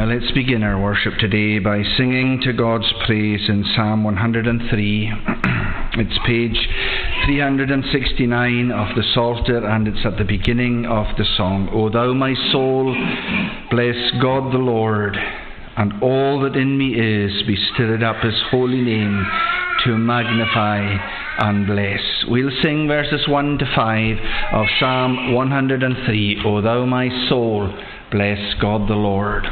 Now let's begin our worship today by singing to God's praise in Psalm 103. it's page 369 of the Psalter and it's at the beginning of the song. O thou my soul, bless God the Lord, and all that in me is be stirred up his holy name to magnify and bless. We'll sing verses 1 to 5 of Psalm 103. O thou my soul, bless God the Lord.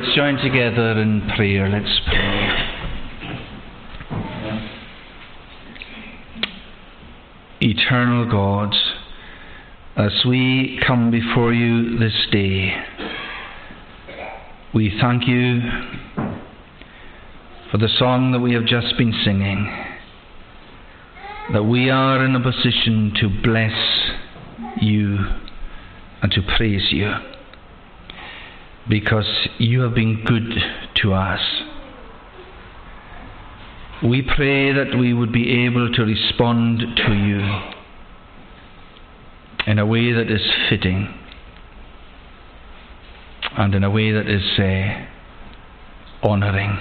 Let's join together in prayer. Let's pray. Eternal God, as we come before you this day, we thank you for the song that we have just been singing, that we are in a position to bless you and to praise you because you have been good to us. We pray that we would be able to respond to you in a way that is fitting and in a way that is uh, honouring.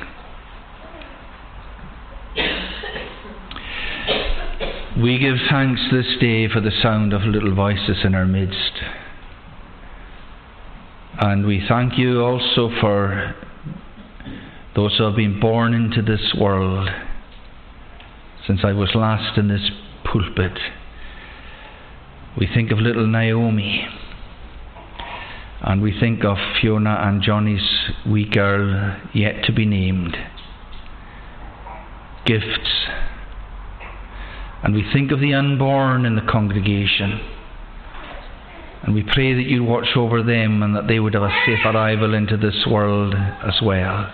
We give thanks this day for the sound of little voices in our midst. And we thank you also for those who have been born into this world since I was last in this pulpit. We think of little Naomi. And we think of Fiona and Johnny's wee girl yet to be named. Gifts. And we think of the unborn in the congregation. And we pray that you watch over them and that they would have a safe arrival into this world as well.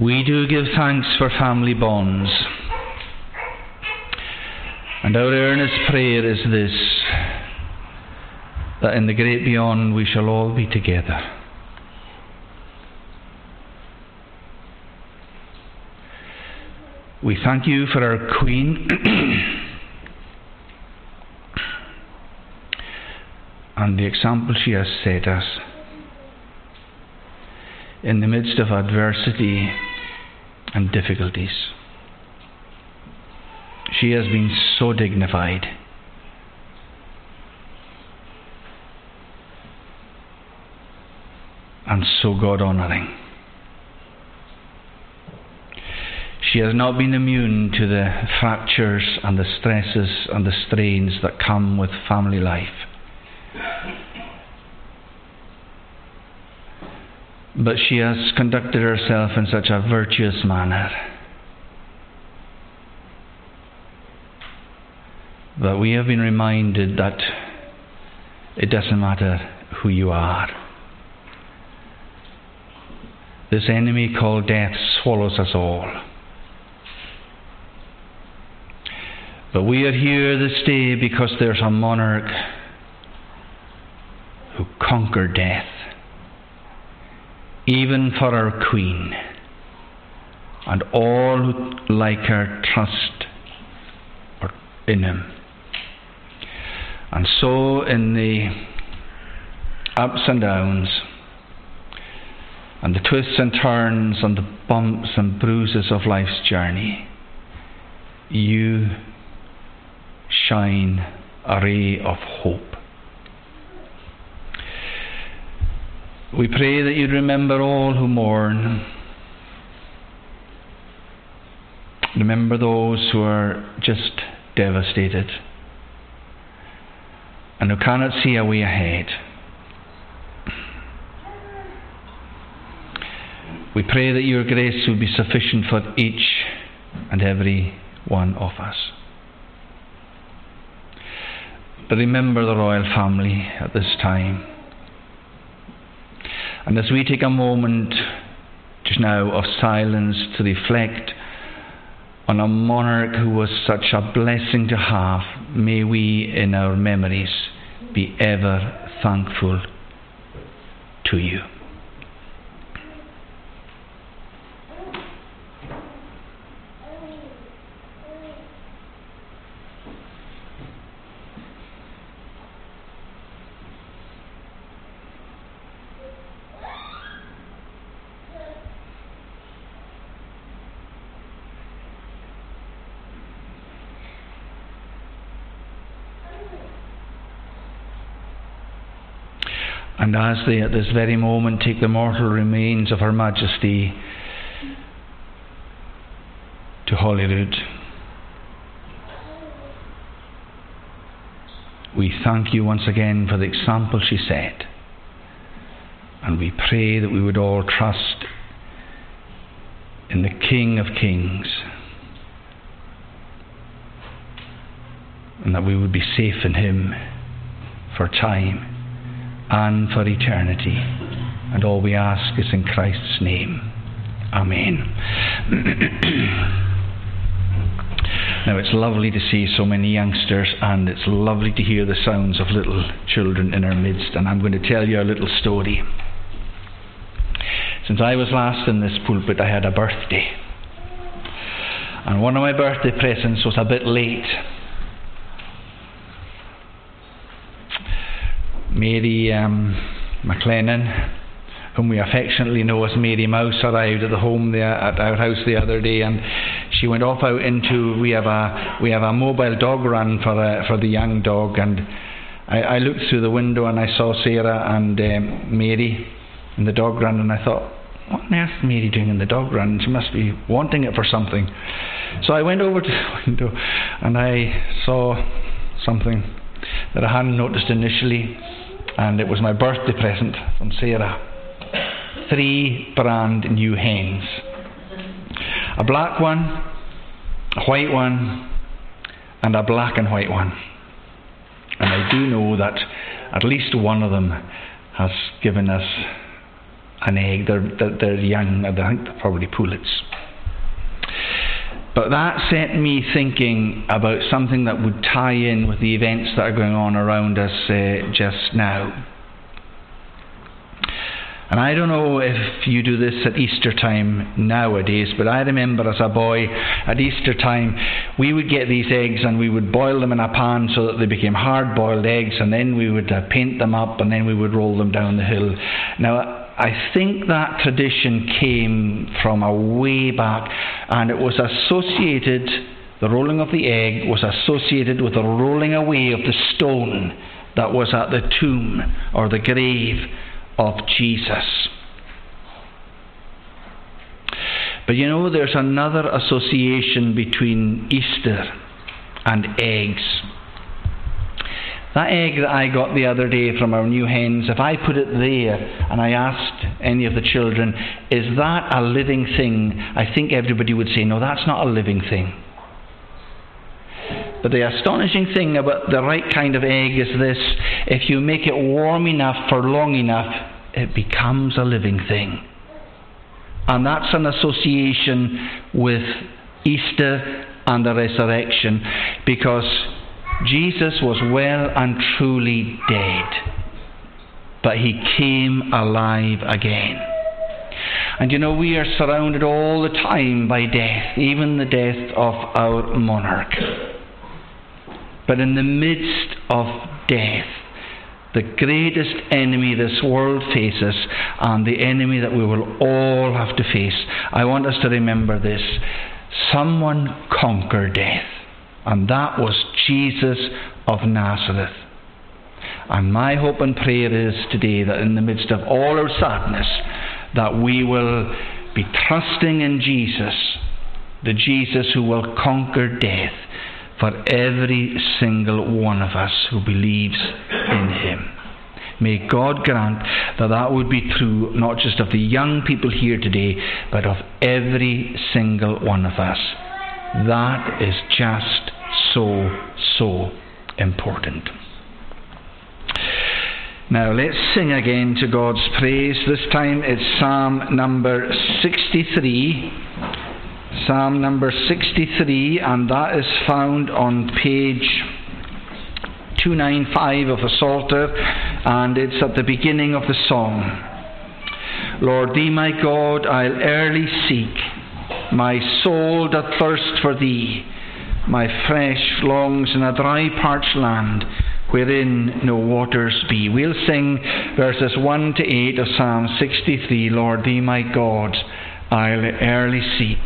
We do give thanks for family bonds. And our earnest prayer is this that in the great beyond we shall all be together. We thank you for our Queen and the example she has set us in the midst of adversity and difficulties. She has been so dignified. And so God honouring. She has not been immune to the fractures and the stresses and the strains that come with family life. But she has conducted herself in such a virtuous manner that we have been reminded that it doesn't matter who you are. This enemy called death swallows us all. But we are here this day because there's a monarch who conquered death even for our Queen, and all who like her trust in him. And so, in the ups and downs, and the twists and turns, and the bumps and bruises of life's journey, you shine a ray of hope. We pray that you'd remember all who mourn. Remember those who are just devastated and who cannot see a way ahead. We pray that your grace will be sufficient for each and every one of us. But remember the royal family at this time. And as we take a moment just now of silence to reflect on a monarch who was such a blessing to have, may we in our memories be ever thankful to you. And as they at this very moment take the mortal remains of Her Majesty to Holyrood, we thank you once again for the example she set. And we pray that we would all trust in the King of Kings. And that we would be safe in Him for time and for eternity. And all we ask is in Christ's name. Amen. now it's lovely to see so many youngsters, and it's lovely to hear the sounds of little children in our midst. And I'm going to tell you a little story. Since I was last in this pulpit, I had a birthday. And one of my birthday presents was a bit late. Mary um, McLennan, whom we affectionately know as Mary Mouse, arrived at the home there at our house the other day, and she went off out into we have a we have a mobile dog run for a, uh, for the young dog, and I, I looked through the window and I saw Sarah and um, Mary in the dog run, and I thought, what on earth is Mary doing in the dog run? She must be wanting it for something. So I went over to the window and I saw something that I hadn't noticed initially, and it was my birthday present from Sarah. Three brand new hens a black one, a white one, and a black and white one. And I do know that at least one of them has given us an egg. They're, they're, they're young, I think they're probably pullets. But that set me thinking about something that would tie in with the events that are going on around us uh, just now. And I don't know if you do this at Easter time nowadays, but I remember as a boy at Easter time, we would get these eggs and we would boil them in a pan so that they became hard boiled eggs, and then we would uh, paint them up and then we would roll them down the hill. Now, I think that tradition came from a way back, and it was associated, the rolling of the egg was associated with the rolling away of the stone that was at the tomb or the grave of Jesus. But you know, there's another association between Easter and eggs. That egg that I got the other day from our new hens, if I put it there and I asked any of the children, is that a living thing? I think everybody would say, no, that's not a living thing. But the astonishing thing about the right kind of egg is this if you make it warm enough for long enough, it becomes a living thing. And that's an association with Easter and the resurrection because Jesus was well and truly dead, but he came alive again. And you know, we are surrounded all the time by death, even the death of our monarch. But in the midst of death, the greatest enemy this world faces, and the enemy that we will all have to face, I want us to remember this someone conquered death and that was Jesus of Nazareth. And my hope and prayer is today that in the midst of all our sadness, that we will be trusting in Jesus, the Jesus who will conquer death for every single one of us who believes in him. May God grant that that would be true not just of the young people here today, but of every single one of us. That is just so, so important. Now let's sing again to God's praise. This time it's Psalm number 63. Psalm number 63, and that is found on page 295 of the Psalter, and it's at the beginning of the song. Lord, thee my God, I'll early seek. My soul doth thirst for thee. My flesh longs in a dry, parched land wherein no waters be. We'll sing verses 1 to 8 of Psalm 63 Lord, thee my God, I'll early seek.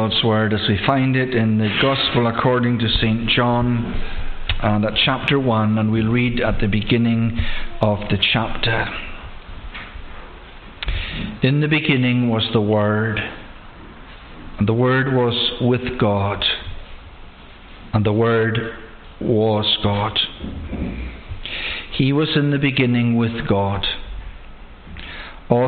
God's Word as we find it in the Gospel according to St. John and at chapter 1, and we'll read at the beginning of the chapter. In the beginning was the Word, and the Word was with God, and the Word was God. He was in the beginning with God.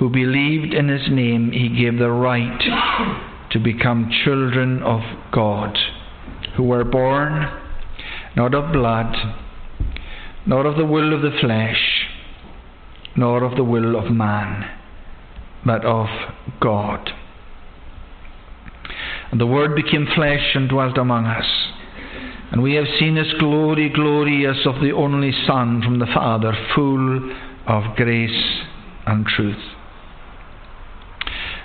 who believed in his name, he gave the right to become children of God, who were born not of blood, not of the will of the flesh, nor of the will of man, but of God. And the Word became flesh and dwelt among us. And we have seen his glory, as of the only Son from the Father, full of grace and truth.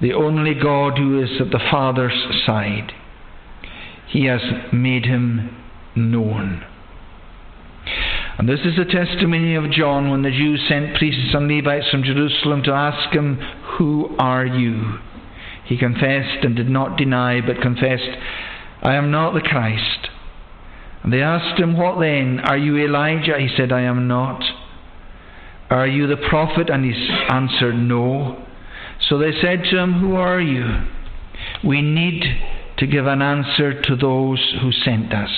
the only God who is at the Father's side. He has made him known. And this is the testimony of John when the Jews sent priests and Levites from Jerusalem to ask him, Who are you? He confessed and did not deny, but confessed, I am not the Christ. And they asked him, What then? Are you Elijah? He said, I am not. Are you the prophet? And he answered, No. So they said to him, Who are you? We need to give an answer to those who sent us.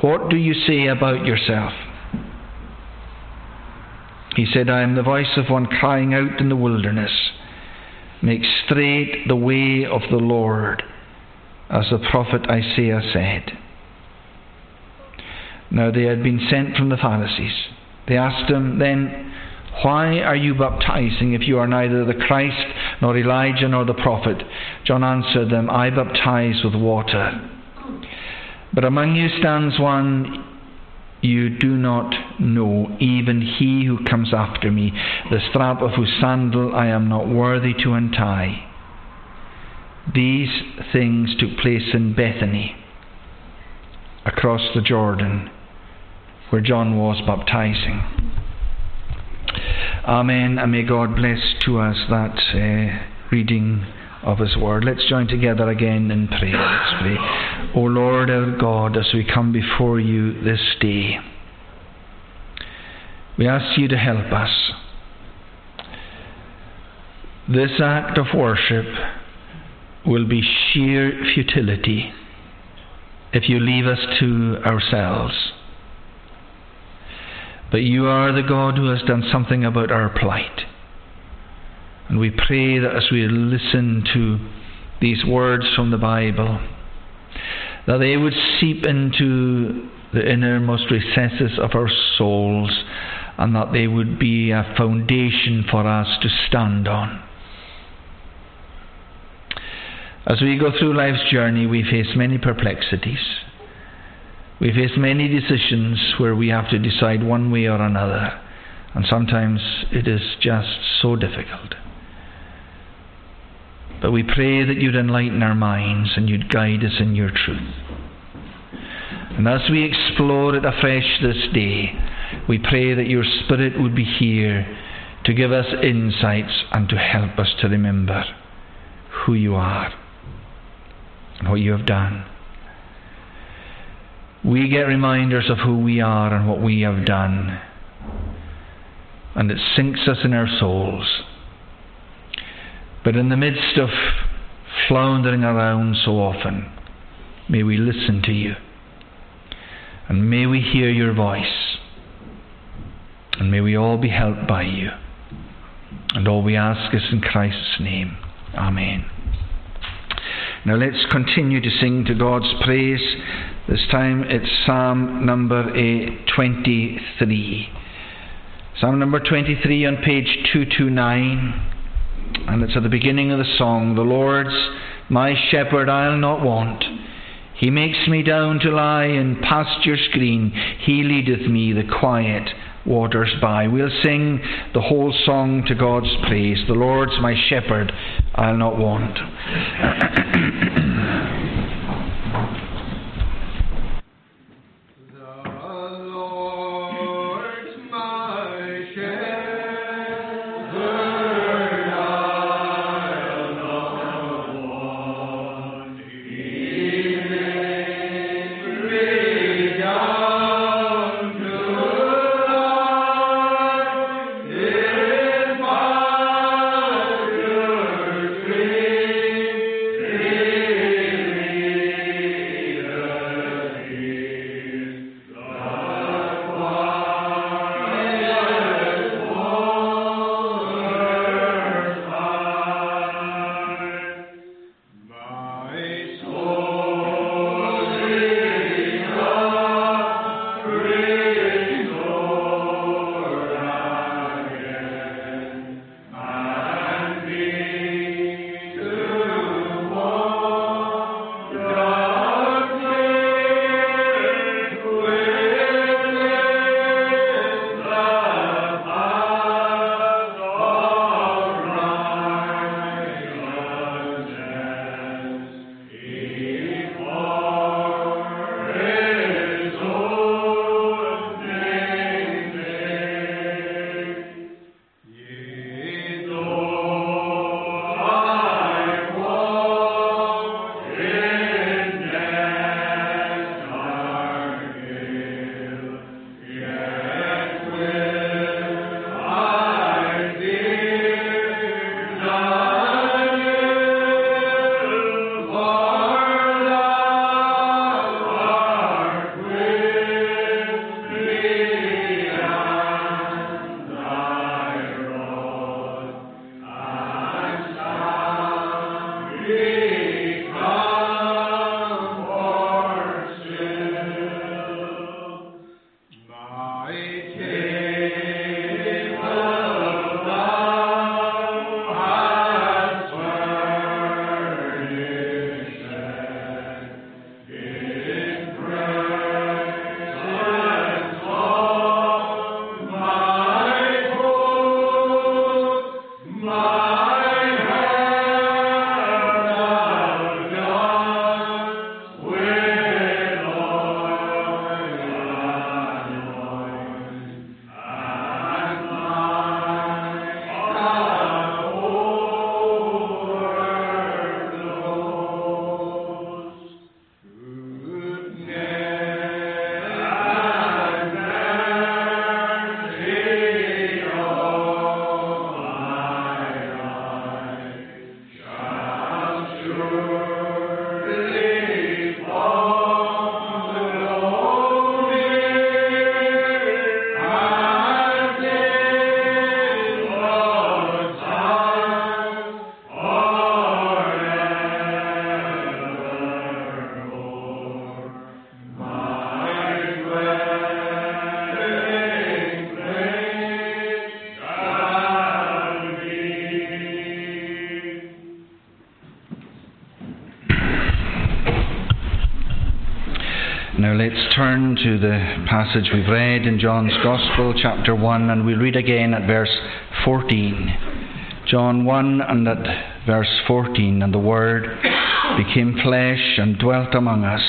What do you say about yourself? He said, I am the voice of one crying out in the wilderness, Make straight the way of the Lord, as the prophet Isaiah said. Now they had been sent from the Pharisees. They asked him then, Why are you baptizing if you are neither the Christ, nor Elijah, nor the prophet? John answered them, I baptize with water. But among you stands one you do not know, even he who comes after me, the strap of whose sandal I am not worthy to untie. These things took place in Bethany, across the Jordan where John was baptizing. Amen, and may God bless to us that uh, reading of His Word. Let's join together again in prayer. Let's pray. O Lord our God, as we come before you this day, we ask you to help us. This act of worship will be sheer futility if you leave us to ourselves. But you are the God who has done something about our plight. And we pray that as we listen to these words from the Bible, that they would seep into the innermost recesses of our souls and that they would be a foundation for us to stand on. As we go through life's journey, we face many perplexities. We face many decisions where we have to decide one way or another, and sometimes it is just so difficult. But we pray that you'd enlighten our minds and you'd guide us in your truth. And as we explore it afresh this day, we pray that your Spirit would be here to give us insights and to help us to remember who you are and what you have done. We get reminders of who we are and what we have done, and it sinks us in our souls. But in the midst of floundering around so often, may we listen to you. And may we hear your voice. And may we all be helped by you. And all we ask is in Christ's name. Amen. Now let's continue to sing to God's praise. This time it's Psalm number 23. Psalm number 23 on page 229. And it's at the beginning of the song The Lord's my shepherd, I'll not want. He makes me down to lie in pastures green. He leadeth me the quiet waters by. We'll sing the whole song to God's praise. The Lord's my shepherd, I'll not want. To the passage we've read in John's Gospel, chapter 1, and we'll read again at verse 14. John 1 and at verse 14. And the Word became flesh and dwelt among us,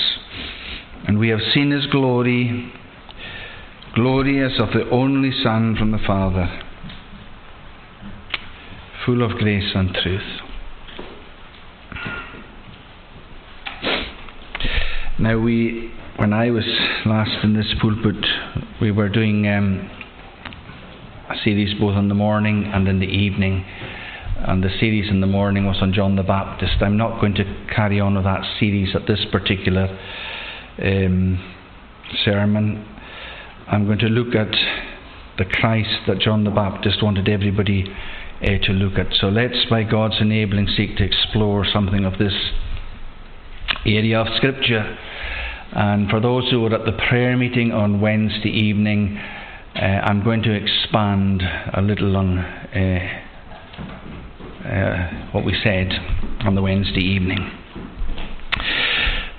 And we have seen his glory, glorious of the only Son from the Father, full of grace and truth. Now, we, when I was last in this pulpit, we were doing um, a series both in the morning and in the evening. And the series in the morning was on John the Baptist. I'm not going to carry on with that series at this particular um, sermon. I'm going to look at the Christ that John the Baptist wanted everybody uh, to look at. So let's, by God's enabling, seek to explore something of this area of Scripture. And for those who were at the prayer meeting on Wednesday evening, uh, I'm going to expand a little on uh, uh, what we said on the Wednesday evening.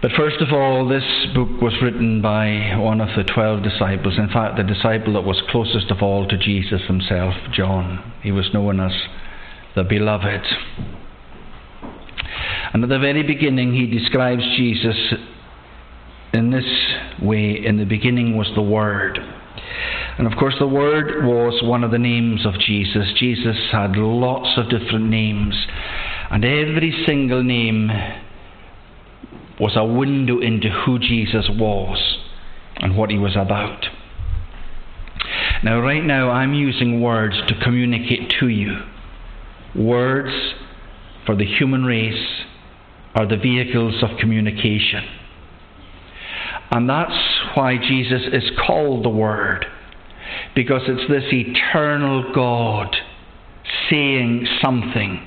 But first of all, this book was written by one of the twelve disciples. In fact, the disciple that was closest of all to Jesus himself, John. He was known as the Beloved. And at the very beginning, he describes Jesus in this way In the beginning was the Word. And of course, the Word was one of the names of Jesus. Jesus had lots of different names, and every single name was a window into who Jesus was and what he was about. Now, right now, I'm using words to communicate to you. Words for the human race are the vehicles of communication. And that's why Jesus is called the Word, because it's this eternal God saying something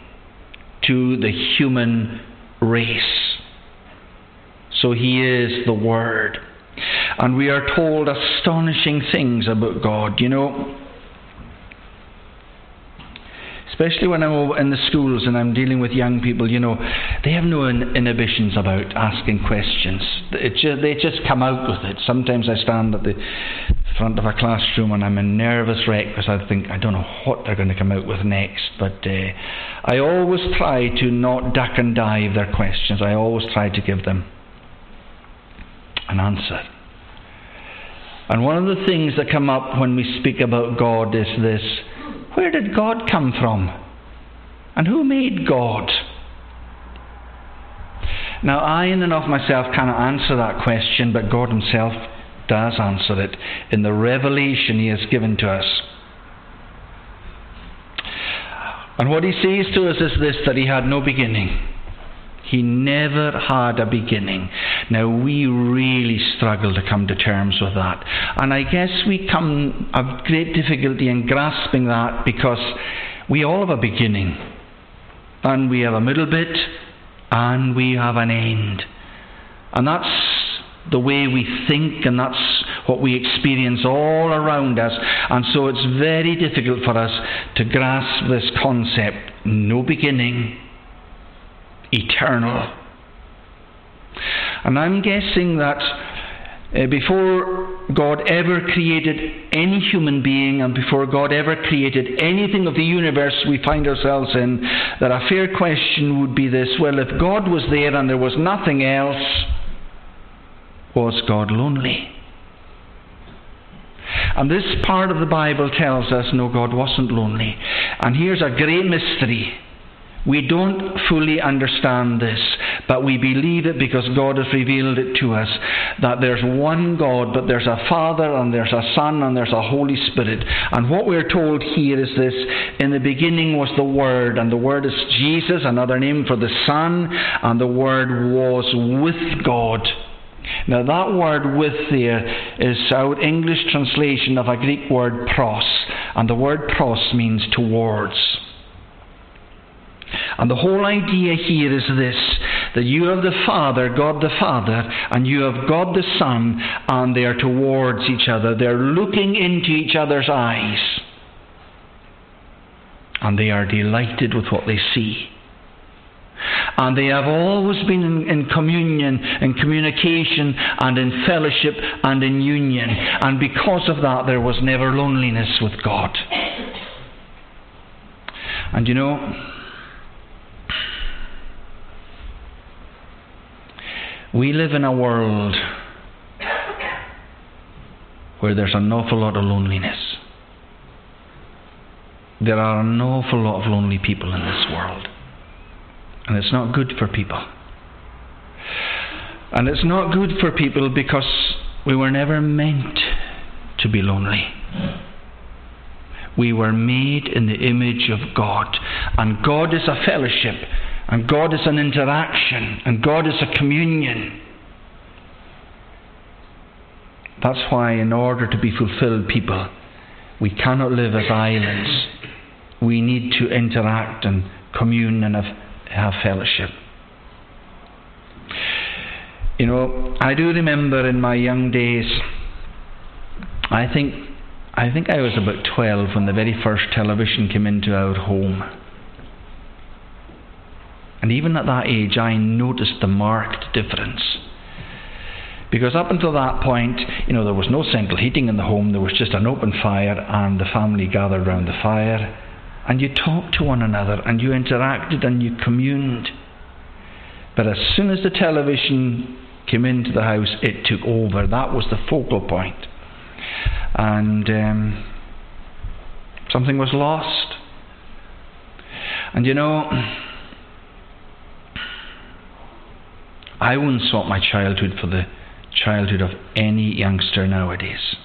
to the human race. So he is the Word. And we are told astonishing things about God. You know, especially when I'm in the schools and I'm dealing with young people, you know, they have no inhibitions about asking questions. Just, they just come out with it. Sometimes I stand at the front of a classroom and I'm a nervous wreck because I think I don't know what they're going to come out with next. But uh, I always try to not duck and dive their questions. I always try to give them an answer. And one of the things that come up when we speak about God is this where did God come from? And who made God? Now, I, in and of myself, cannot answer that question, but God Himself does answer it in the revelation He has given to us. And what He says to us is this that He had no beginning. He never had a beginning. Now, we really struggle to come to terms with that. And I guess we come have great difficulty in grasping that because we all have a beginning. And we have a middle bit, and we have an end. And that's the way we think, and that's what we experience all around us. And so it's very difficult for us to grasp this concept no beginning eternal. And I'm guessing that uh, before God ever created any human being and before God ever created anything of the universe we find ourselves in, that a fair question would be this well, if God was there and there was nothing else, was God lonely? And this part of the Bible tells us no, God wasn't lonely. And here's a great mystery we don't fully understand this, but we believe it because God has revealed it to us that there's one God, but there's a Father, and there's a Son, and there's a Holy Spirit. And what we're told here is this In the beginning was the Word, and the Word is Jesus, another name for the Son, and the Word was with God. Now, that word with there is our English translation of a Greek word pros, and the word pros means towards. And the whole idea here is this that you have the Father, God the Father, and you have God the Son, and they are towards each other. They're looking into each other's eyes. And they are delighted with what they see. And they have always been in, in, communion, in communication, and in fellowship, and in union. And because of that, there was never loneliness with God. And you know, we live in a world where there's an awful lot of loneliness. There are an awful lot of lonely people in this world. And it's not good for people. And it's not good for people because we were never meant to be lonely. We were made in the image of God. And God is a fellowship. And God is an interaction. And God is a communion. That's why, in order to be fulfilled people, we cannot live as islands. We need to interact and commune and have, have fellowship. You know, I do remember in my young days, I think, I think I was about 12 when the very first television came into our home. And even at that age, I noticed the marked difference. Because up until that point, you know, there was no central heating in the home, there was just an open fire, and the family gathered round the fire, and you talked to one another, and you interacted, and you communed. But as soon as the television came into the house, it took over. That was the focal point. And um, something was lost. And you know, I wouldn't swap my childhood for the childhood of any youngster nowadays.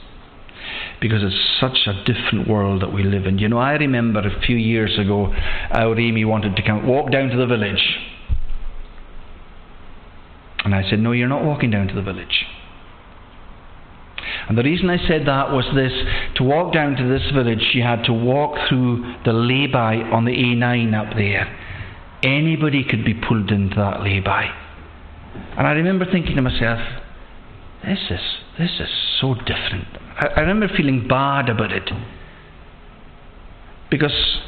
Because it's such a different world that we live in. You know, I remember a few years ago, our Amy wanted to come walk down to the village. And I said, No, you're not walking down to the village. And the reason I said that was this to walk down to this village, you had to walk through the lay by on the A9 up there. Anybody could be pulled into that lay by. And I remember thinking to myself, this is this is so different. I, I remember feeling bad about it because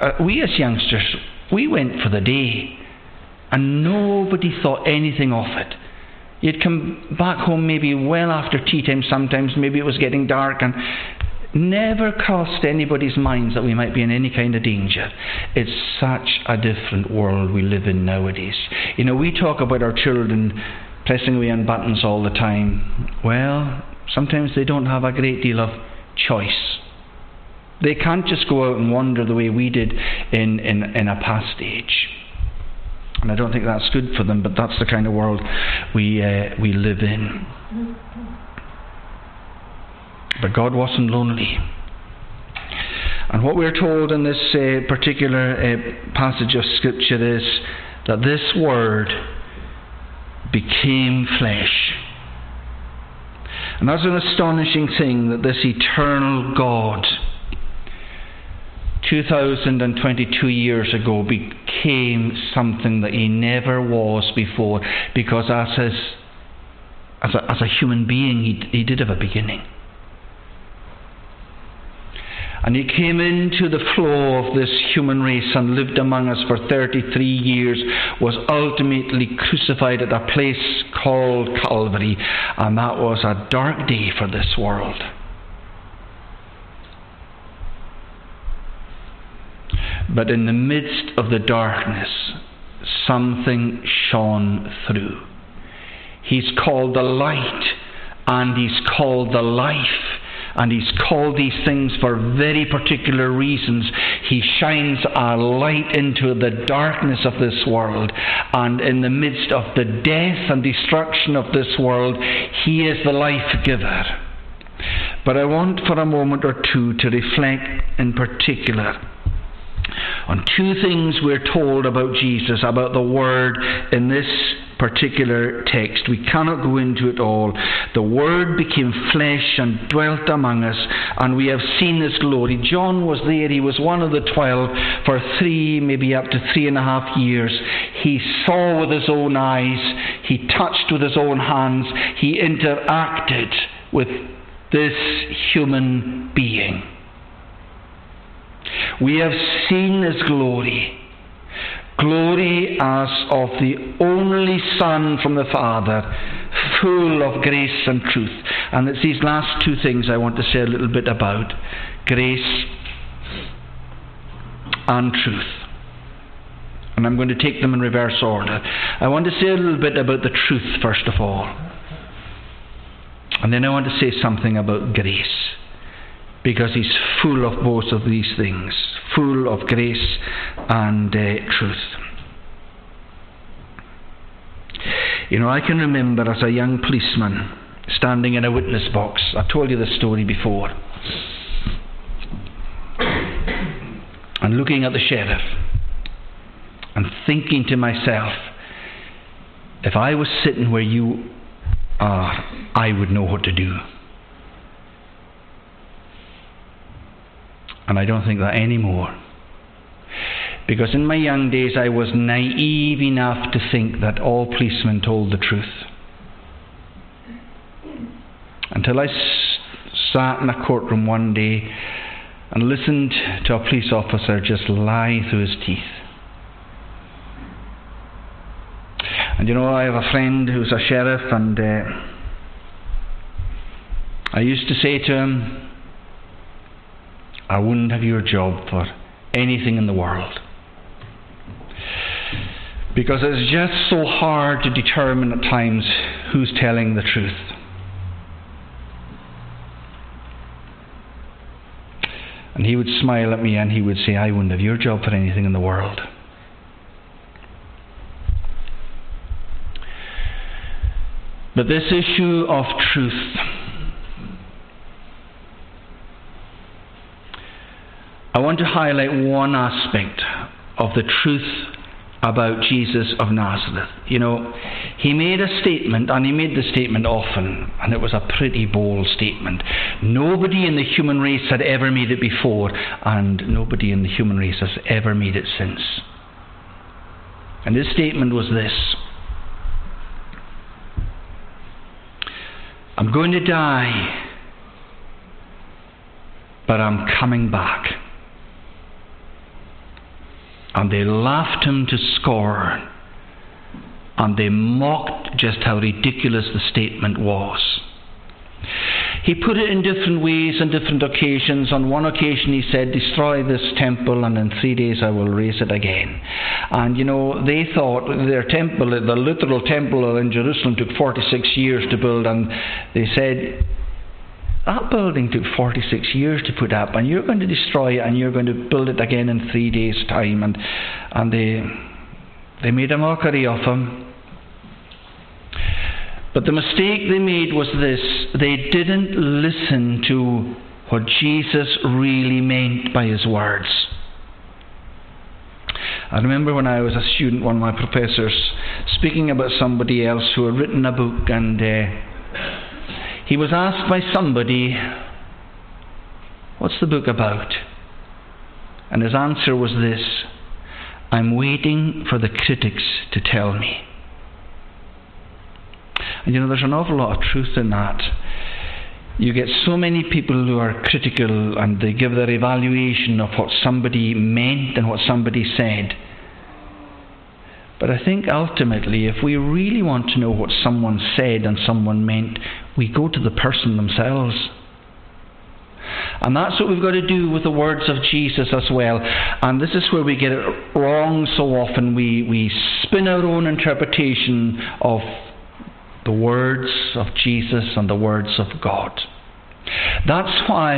uh, we as youngsters we went for the day, and nobody thought anything of it. You'd come back home maybe well after tea time. Sometimes maybe it was getting dark, and never crossed anybody's minds that we might be in any kind of danger. It's such a different world we live in nowadays. You know, we talk about our children pressing away on buttons all the time. Well, sometimes they don't have a great deal of choice. They can't just go out and wander the way we did in, in, in a past age. And I don't think that's good for them, but that's the kind of world we, uh, we live in. But God wasn't lonely. And what we're told in this uh, particular uh, passage of Scripture is that this Word became flesh. And that's an astonishing thing that this eternal God, 2022 years ago, became something that he never was before because as, his, as, a, as a human being, he, he did have a beginning. And he came into the flow of this human race and lived among us for 33 years, was ultimately crucified at a place called Calvary, and that was a dark day for this world. But in the midst of the darkness, something shone through. He's called the light, and he's called the life and He's called these things for very particular reasons. He shines a light into the darkness of this world, and in the midst of the death and destruction of this world, He is the life giver. But I want for a moment or two to reflect in particular on two things we're told about Jesus, about the Word in this particular text. We cannot go into it all. The Word became flesh and dwelt among us, and we have seen His glory. John was there, he was one of the twelve for three, maybe up to three and a half years. He saw with his own eyes, he touched with his own hands, he interacted with this human being. We have seen His glory glory as of the only Son from the Father, full of grace and truth. And it's these last two things I want to say a little bit about grace and truth. And I'm going to take them in reverse order. I want to say a little bit about the truth, first of all. And then I want to say something about grace. Because he's full of both of these things full of grace and uh, truth. You know, I can remember as a young policeman standing in a witness box. I told you this story before. And looking at the sheriff and thinking to myself, if I was sitting where you are, I would know what to do. And I don't think that anymore. Because in my young days I was naive enough to think that all policemen told the truth. Until I s- sat in a courtroom one day and listened to a police officer just lie through his teeth. And you know, I have a friend who's a sheriff, and uh, I used to say to him, I wouldn't have your job for anything in the world. Because it's just so hard to determine at times who's telling the truth. And he would smile at me and he would say, I wouldn't have your job for anything in the world. But this issue of truth, I want to highlight one aspect of the truth about Jesus of Nazareth. You know, he made a statement, and he made the statement often, and it was a pretty bold statement. Nobody in the human race had ever made it before, and nobody in the human race has ever made it since. And his statement was this I'm going to die, but I'm coming back. And they laughed him to scorn. And they mocked just how ridiculous the statement was. He put it in different ways on different occasions. On one occasion, he said, Destroy this temple, and in three days I will raise it again. And you know, they thought their temple, the literal temple in Jerusalem, took 46 years to build, and they said, that building took 46 years to put up, and you're going to destroy it and you're going to build it again in three days' time. And, and they, they made a mockery of him. But the mistake they made was this they didn't listen to what Jesus really meant by his words. I remember when I was a student, one of my professors speaking about somebody else who had written a book, and uh, he was asked by somebody, What's the book about? And his answer was this I'm waiting for the critics to tell me. And you know, there's an awful lot of truth in that. You get so many people who are critical and they give their evaluation of what somebody meant and what somebody said. But I think ultimately, if we really want to know what someone said and someone meant, we go to the person themselves. And that's what we've got to do with the words of Jesus as well. And this is where we get it wrong so often. We, we spin our own interpretation of the words of Jesus and the words of God. That's why,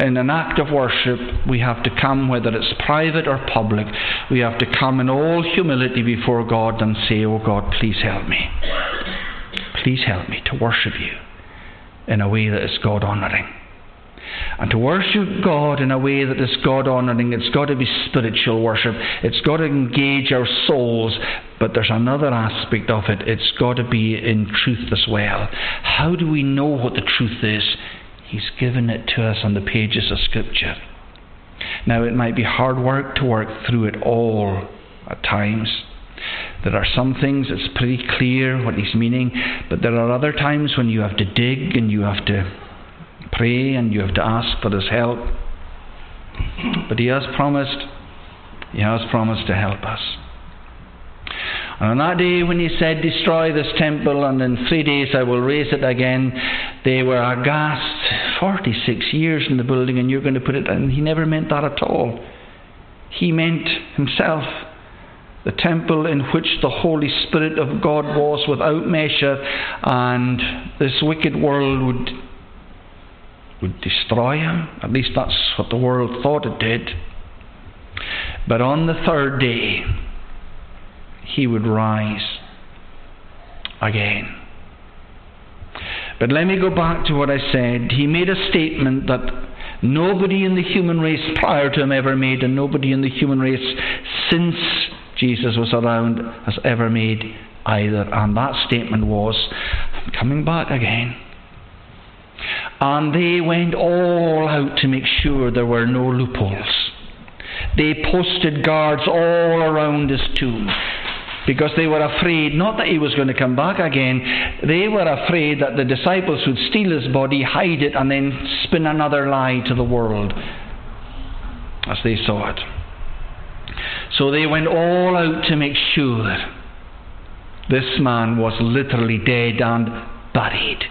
in an act of worship, we have to come, whether it's private or public, we have to come in all humility before God and say, Oh God, please help me. Please help me to worship you in a way that is God honouring. And to worship God in a way that is God honouring, it's got to be spiritual worship. It's got to engage our souls. But there's another aspect of it. It's got to be in truth as well. How do we know what the truth is? He's given it to us on the pages of Scripture. Now, it might be hard work to work through it all at times. There are some things it's pretty clear what he's meaning, but there are other times when you have to dig and you have to pray and you have to ask for his help. But he has promised, he has promised to help us. And on that day when he said, Destroy this temple, and in three days I will raise it again, they were aghast. 46 years in the building, and you're going to put it. And he never meant that at all. He meant himself. The temple in which the Holy Spirit of God was without measure, and this wicked world would, would destroy him. At least that's what the world thought it did. But on the third day, he would rise again. But let me go back to what I said. He made a statement that nobody in the human race prior to him ever made, and nobody in the human race since Jesus was around has ever made either. And that statement was, I'm coming back again. And they went all out to make sure there were no loopholes. They posted guards all around his tomb because they were afraid not that he was going to come back again, they were afraid that the disciples would steal his body, hide it, and then spin another lie to the world as they saw it. So they went all out to make sure this man was literally dead and buried.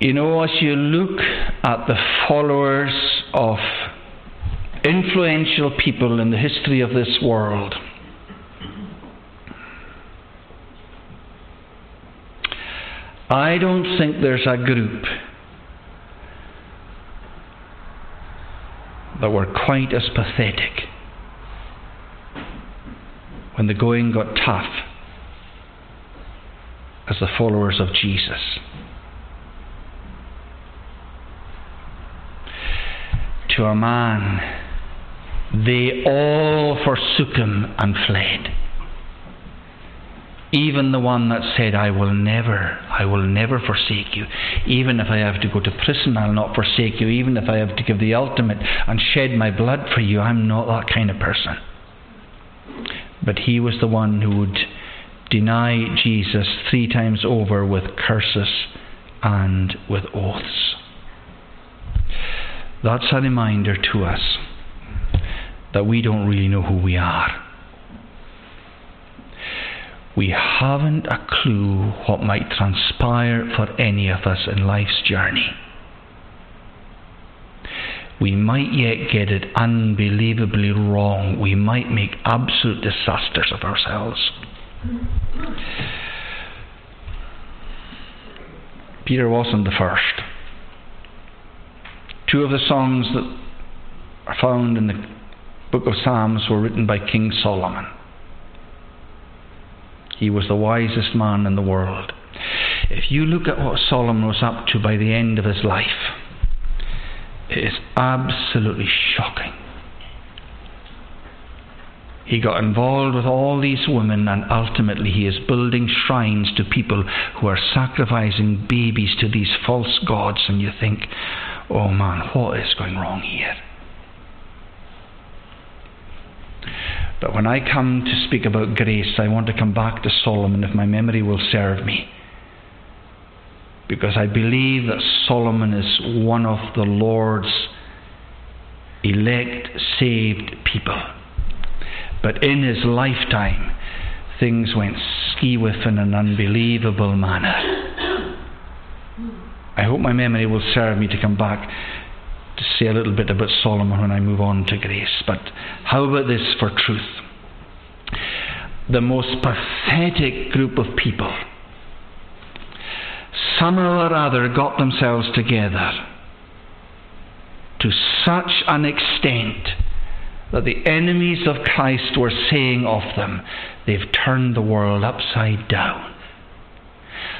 You know, as you look at the followers of influential people in the history of this world, I don't think there's a group that were quite as pathetic when the going got tough as the followers of Jesus. To a man, they all forsook him and fled. Even the one that said, I will never, I will never forsake you. Even if I have to go to prison, I'll not forsake you. Even if I have to give the ultimate and shed my blood for you, I'm not that kind of person. But he was the one who would deny Jesus three times over with curses and with oaths. That's a reminder to us that we don't really know who we are we haven't a clue what might transpire for any of us in life's journey. We might yet get it unbelievably wrong. We might make absolute disasters of ourselves. Peter wasn't the first. Two of the songs that are found in the book of Psalms were written by King Solomon. He was the wisest man in the world. If you look at what Solomon was up to by the end of his life, it is absolutely shocking. He got involved with all these women, and ultimately he is building shrines to people who are sacrificing babies to these false gods, and you think, oh man, what is going wrong here? But when I come to speak about grace, I want to come back to Solomon if my memory will serve me. Because I believe that Solomon is one of the Lord's elect, saved people. But in his lifetime, things went skewiff in an unbelievable manner. I hope my memory will serve me to come back to say a little bit about Solomon when I move on to grace. But how about this for truth? The most pathetic group of people somehow or other got themselves together to such an extent that the enemies of Christ were saying of them, they've turned the world upside down.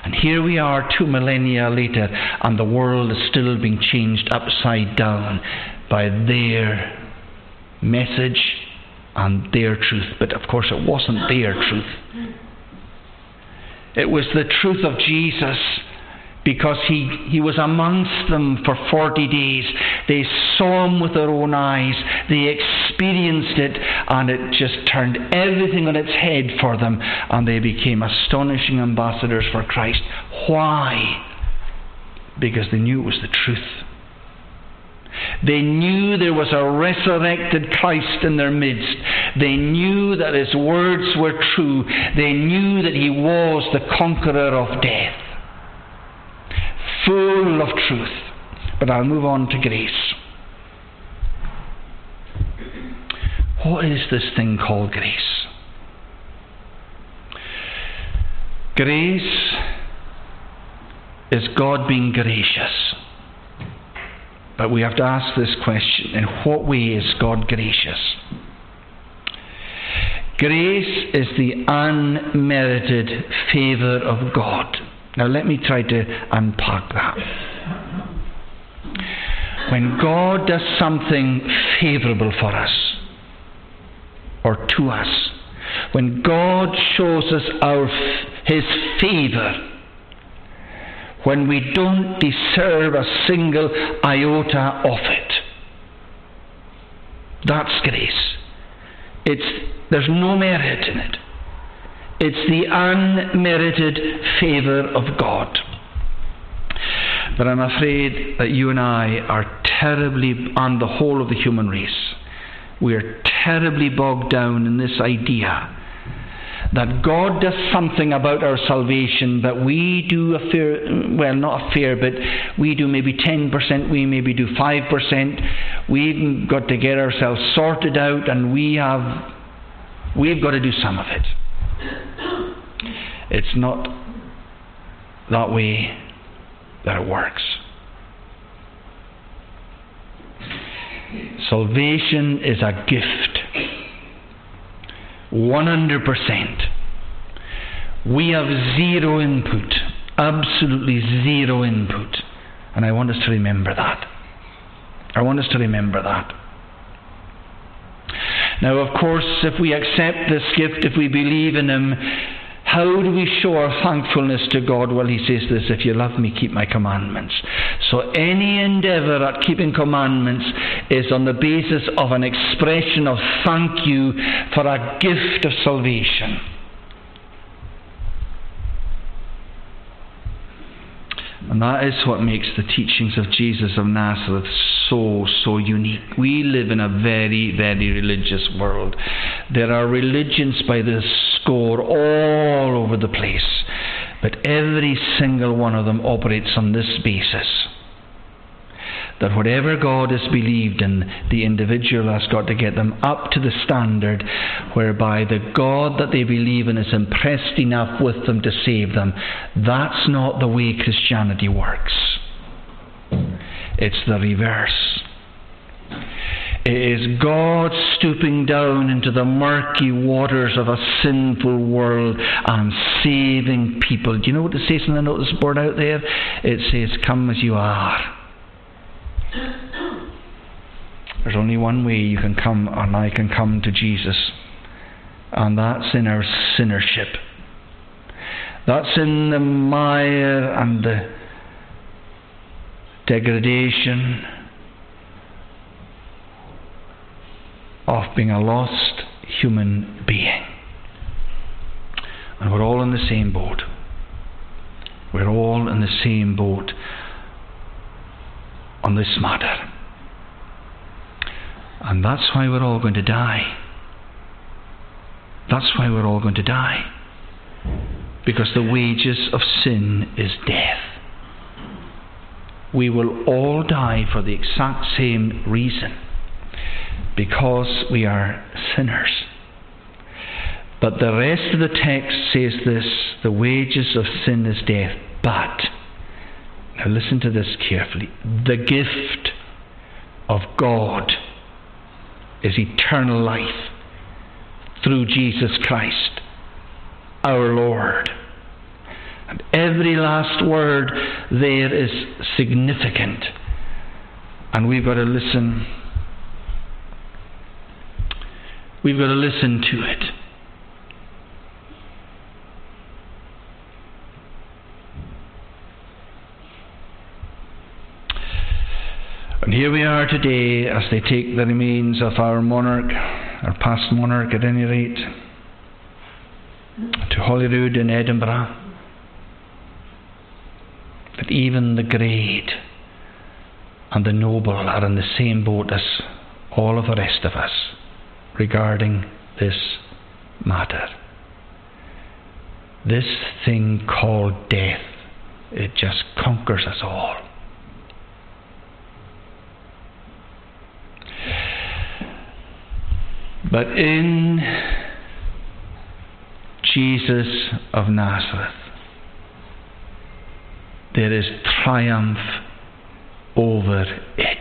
And here we are two millennia later, and the world is still being changed upside down by their message and their truth. But of course, it wasn't their truth, it was the truth of Jesus because he, he was amongst them for 40 days. They saw him with their own eyes, they experienced it, and it just turned everything on its head for them, and they became astonishing ambassadors for Christ. Why? Because they knew it was the truth. They knew there was a resurrected Christ in their midst. They knew that his words were true. They knew that he was the conqueror of death full of truth, But I'll move on to grace. What is this thing called grace? Grace is God being gracious. But we have to ask this question in what way is God gracious? Grace is the unmerited favour of God. Now, let me try to unpack that. When God does something favourable for us, or to us, when God shows us our, His favour, when we don't deserve a single iota of it. That's grace. It's, there's no merit in it. It's the unmerited favour of God. But I'm afraid that you and I are terribly, on the whole of the human race, we are terribly bogged down in this idea that God does something about our salvation that we do a fair, well, not a fair, but we do maybe 10%, we maybe do 5%. We've got to get ourselves sorted out and we have, we've got to do some of it. It's not that way that it works. Salvation is a gift 100%. We have zero input, absolutely zero input. And I want us to remember that. I want us to remember that. Now, of course, if we accept this gift, if we believe in Him, how do we show our thankfulness to God? Well, he says this if you love me, keep my commandments. So, any endeavour at keeping commandments is on the basis of an expression of thank you for a gift of salvation. And that is what makes the teachings of Jesus of Nazareth so, so unique. We live in a very, very religious world. There are religions by the score all over the place, but every single one of them operates on this basis that whatever God is believed in, the individual has got to get them up to the standard whereby the God that they believe in is impressed enough with them to save them. That's not the way Christianity works. It's the reverse. It is God stooping down into the murky waters of a sinful world and saving people. Do you know what it says in the notice board out there? It says, Come as you are. There's only one way you can come, and I can come to Jesus, and that's in our sinnership. That's in the mire and the degradation of being a lost human being. And we're all in the same boat. We're all in the same boat on this matter. And that's why we're all going to die. That's why we're all going to die. Because the wages of sin is death. We will all die for the exact same reason. Because we are sinners. But the rest of the text says this the wages of sin is death. But, now listen to this carefully the gift of God is eternal life through Jesus Christ, our Lord. And every last word there is significant. And we've got to listen. We've got to listen to it. Here we are today as they take the remains of our monarch, our past monarch at any rate, to Holyrood in Edinburgh. That even the great and the noble are in the same boat as all of the rest of us regarding this matter. This thing called death, it just conquers us all. But in Jesus of Nazareth, there is triumph over it.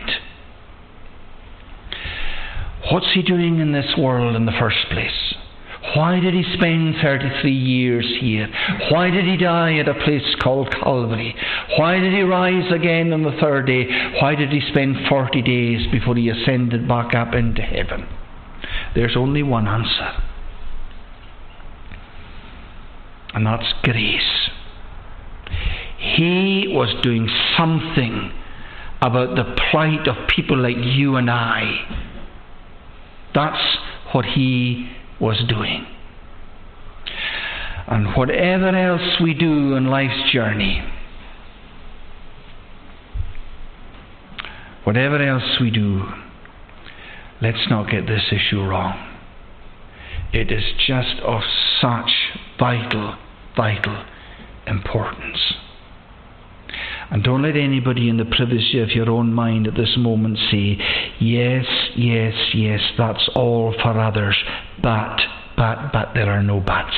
What's he doing in this world in the first place? Why did he spend 33 years here? Why did he die at a place called Calvary? Why did he rise again on the third day? Why did he spend 40 days before he ascended back up into heaven? There's only one answer, and that's grace. He was doing something about the plight of people like you and I. That's what he was doing. And whatever else we do in life's journey, whatever else we do, let's not get this issue wrong. It is just of such vital, vital importance. And don't let anybody in the privacy of your own mind at this moment say, yes, yes, yes, that's all for others, but, but, but, there are no buts.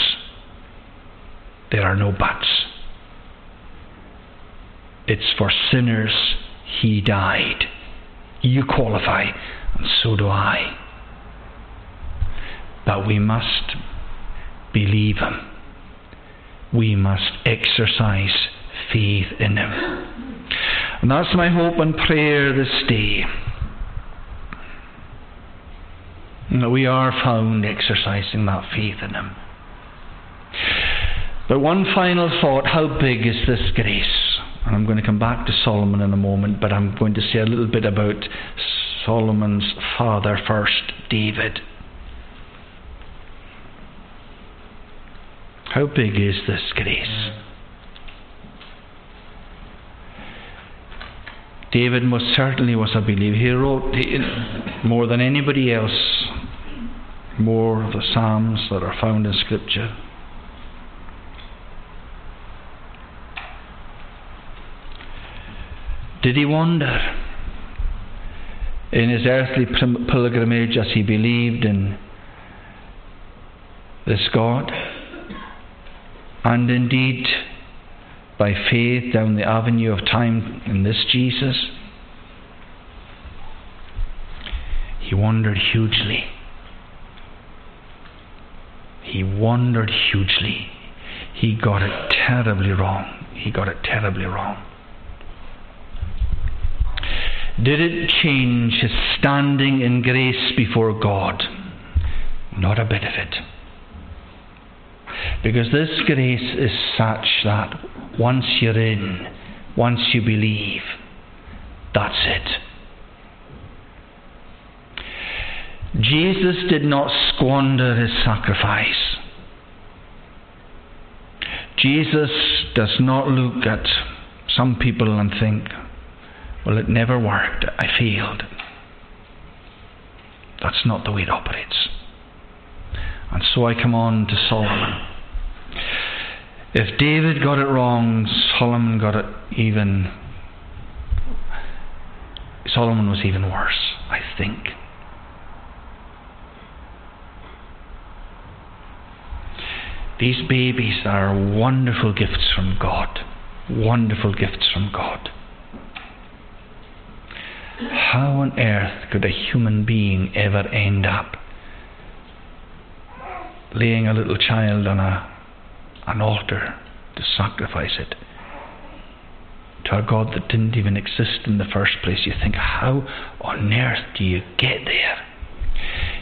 There are no buts. It's for sinners he died. You qualify, and so do I. But we must believe him. We must exercise faith in Him. And that's my hope and prayer this day. That we are found exercising that faith in Him. But one final thought how big is this grace? And I'm going to come back to Solomon in a moment, but I'm going to say a little bit about Solomon's father first, David. How big is this grace? David most certainly was a believer. He wrote more than anybody else more of the Psalms that are found in Scripture. Did he wander in his earthly pilgrimage as he believed in this God? And indeed, by faith down the avenue of time in this Jesus, he wandered hugely. He wandered hugely. He got it terribly wrong. He got it terribly wrong. Did it change his standing in grace before God? Not a bit of it. Because this grace is such that once you're in, once you believe, that's it. Jesus did not squander his sacrifice. Jesus does not look at some people and think, well, it never worked, I failed. That's not the way it operates. And so I come on to Solomon. If David got it wrong, Solomon got it even. Solomon was even worse, I think. These babies are wonderful gifts from God. Wonderful gifts from God. How on earth could a human being ever end up laying a little child on a an altar to sacrifice it to a God that didn't even exist in the first place. You think, how on earth do you get there?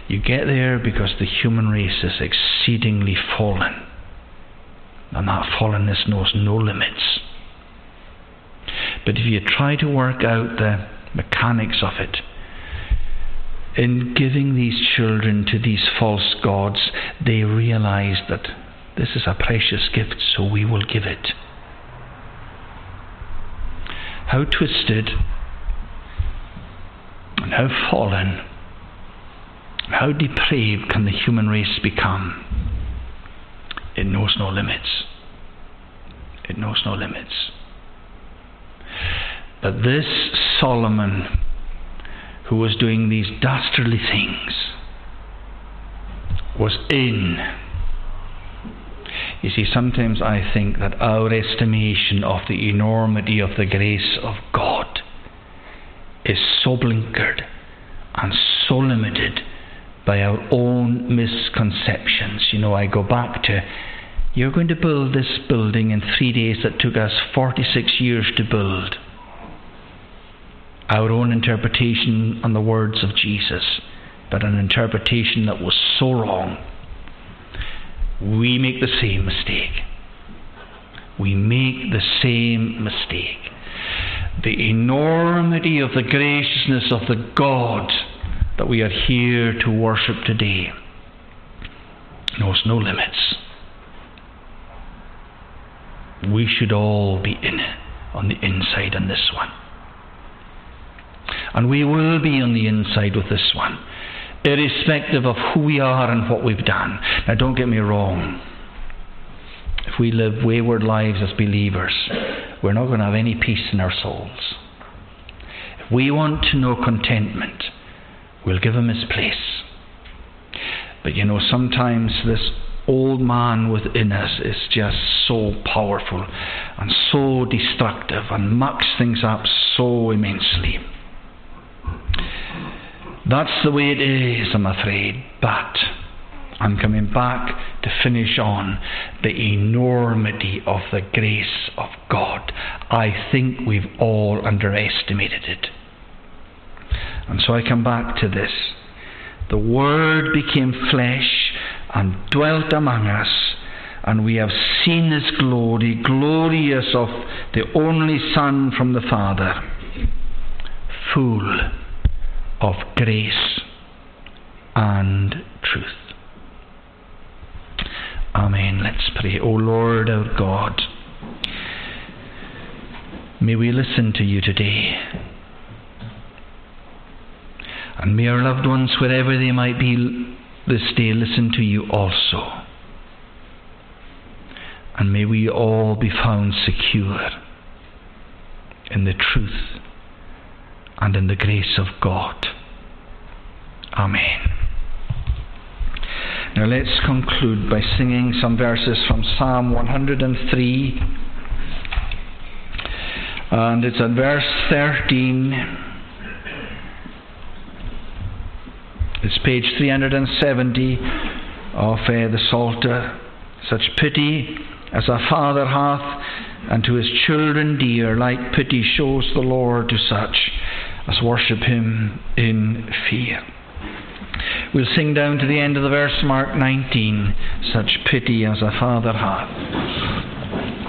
You get there because the human race is exceedingly fallen. And that fallenness knows no limits. But if you try to work out the mechanics of it, in giving these children to these false gods, they realize that this is a precious gift, so we will give it. How twisted and how fallen and how depraved can the human race become? It knows no limits. It knows no limits. But this Solomon, who was doing these dastardly things, was in. You see, sometimes I think that our estimation of the enormity of the grace of God is so blinkered and so limited by our own misconceptions. You know, I go back to you're going to build this building in three days that took us 46 years to build. Our own interpretation on the words of Jesus, but an interpretation that was so wrong. We make the same mistake. We make the same mistake. The enormity of the graciousness of the God that we are here to worship today knows no limits we should all be in on the inside on this one. And we will be on the inside with this one, irrespective of who we are and what we've done. Now, don't get me wrong. If we live wayward lives as believers, we're not going to have any peace in our souls. If we want to know contentment, we'll give him his place. But you know, sometimes this old man within us is just so powerful and so destructive and mucks things up so immensely. That's the way it is, I'm afraid. But I'm coming back to finish on the enormity of the grace of God. I think we've all underestimated it. And so I come back to this. The Word became flesh and dwelt among us, and we have seen his glory, glorious of the only Son from the Father, full of grace and truth. Amen. Let's pray. O Lord our God, may we listen to you today. And may our loved ones, wherever they might be this day listen to you also. And may we all be found secure in the truth and in the grace of God. Amen. Now let's conclude by singing some verses from Psalm 103. And it's at verse 13. It's page 370 of uh, the Psalter. Such pity as a father hath, and to his children dear, like pity shows the Lord to such as worship him in fear. We'll sing down to the end of the verse, Mark 19. Such pity as a father hath.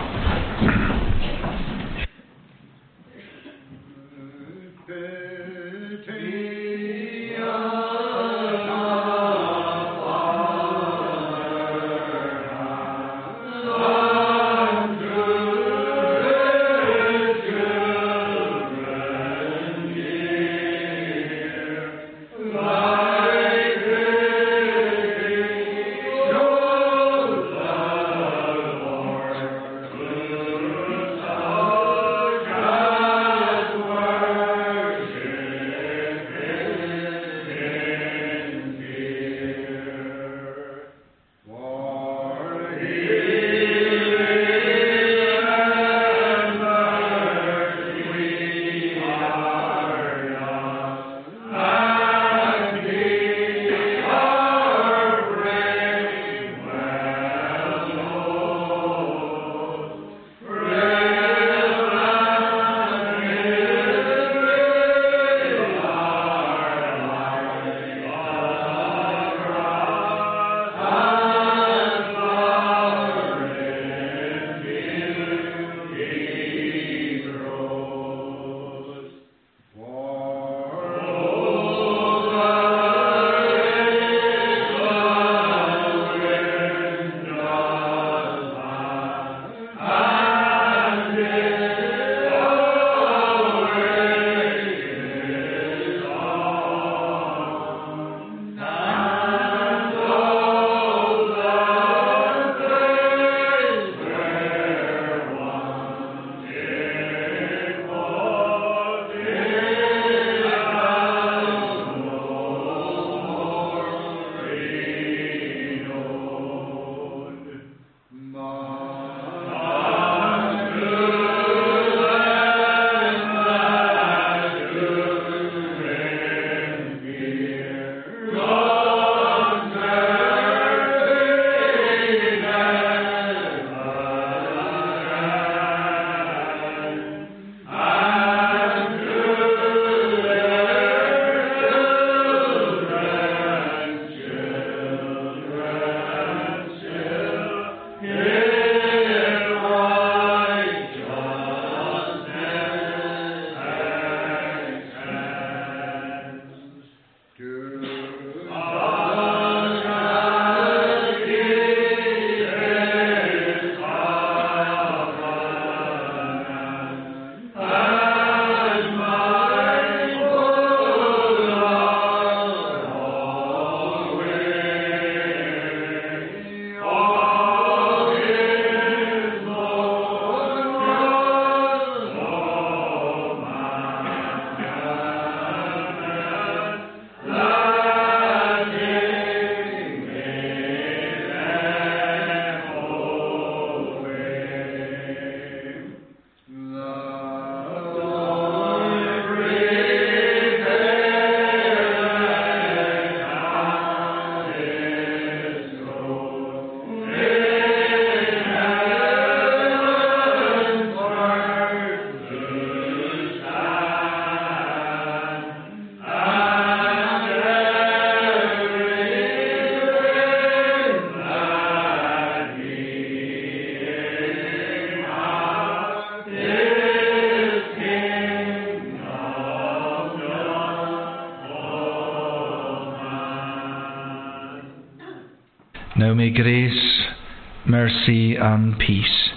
Mercy, and peace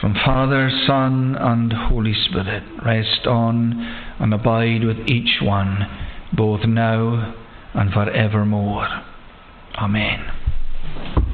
from Father, Son, and Holy Spirit rest on and abide with each one, both now and forevermore.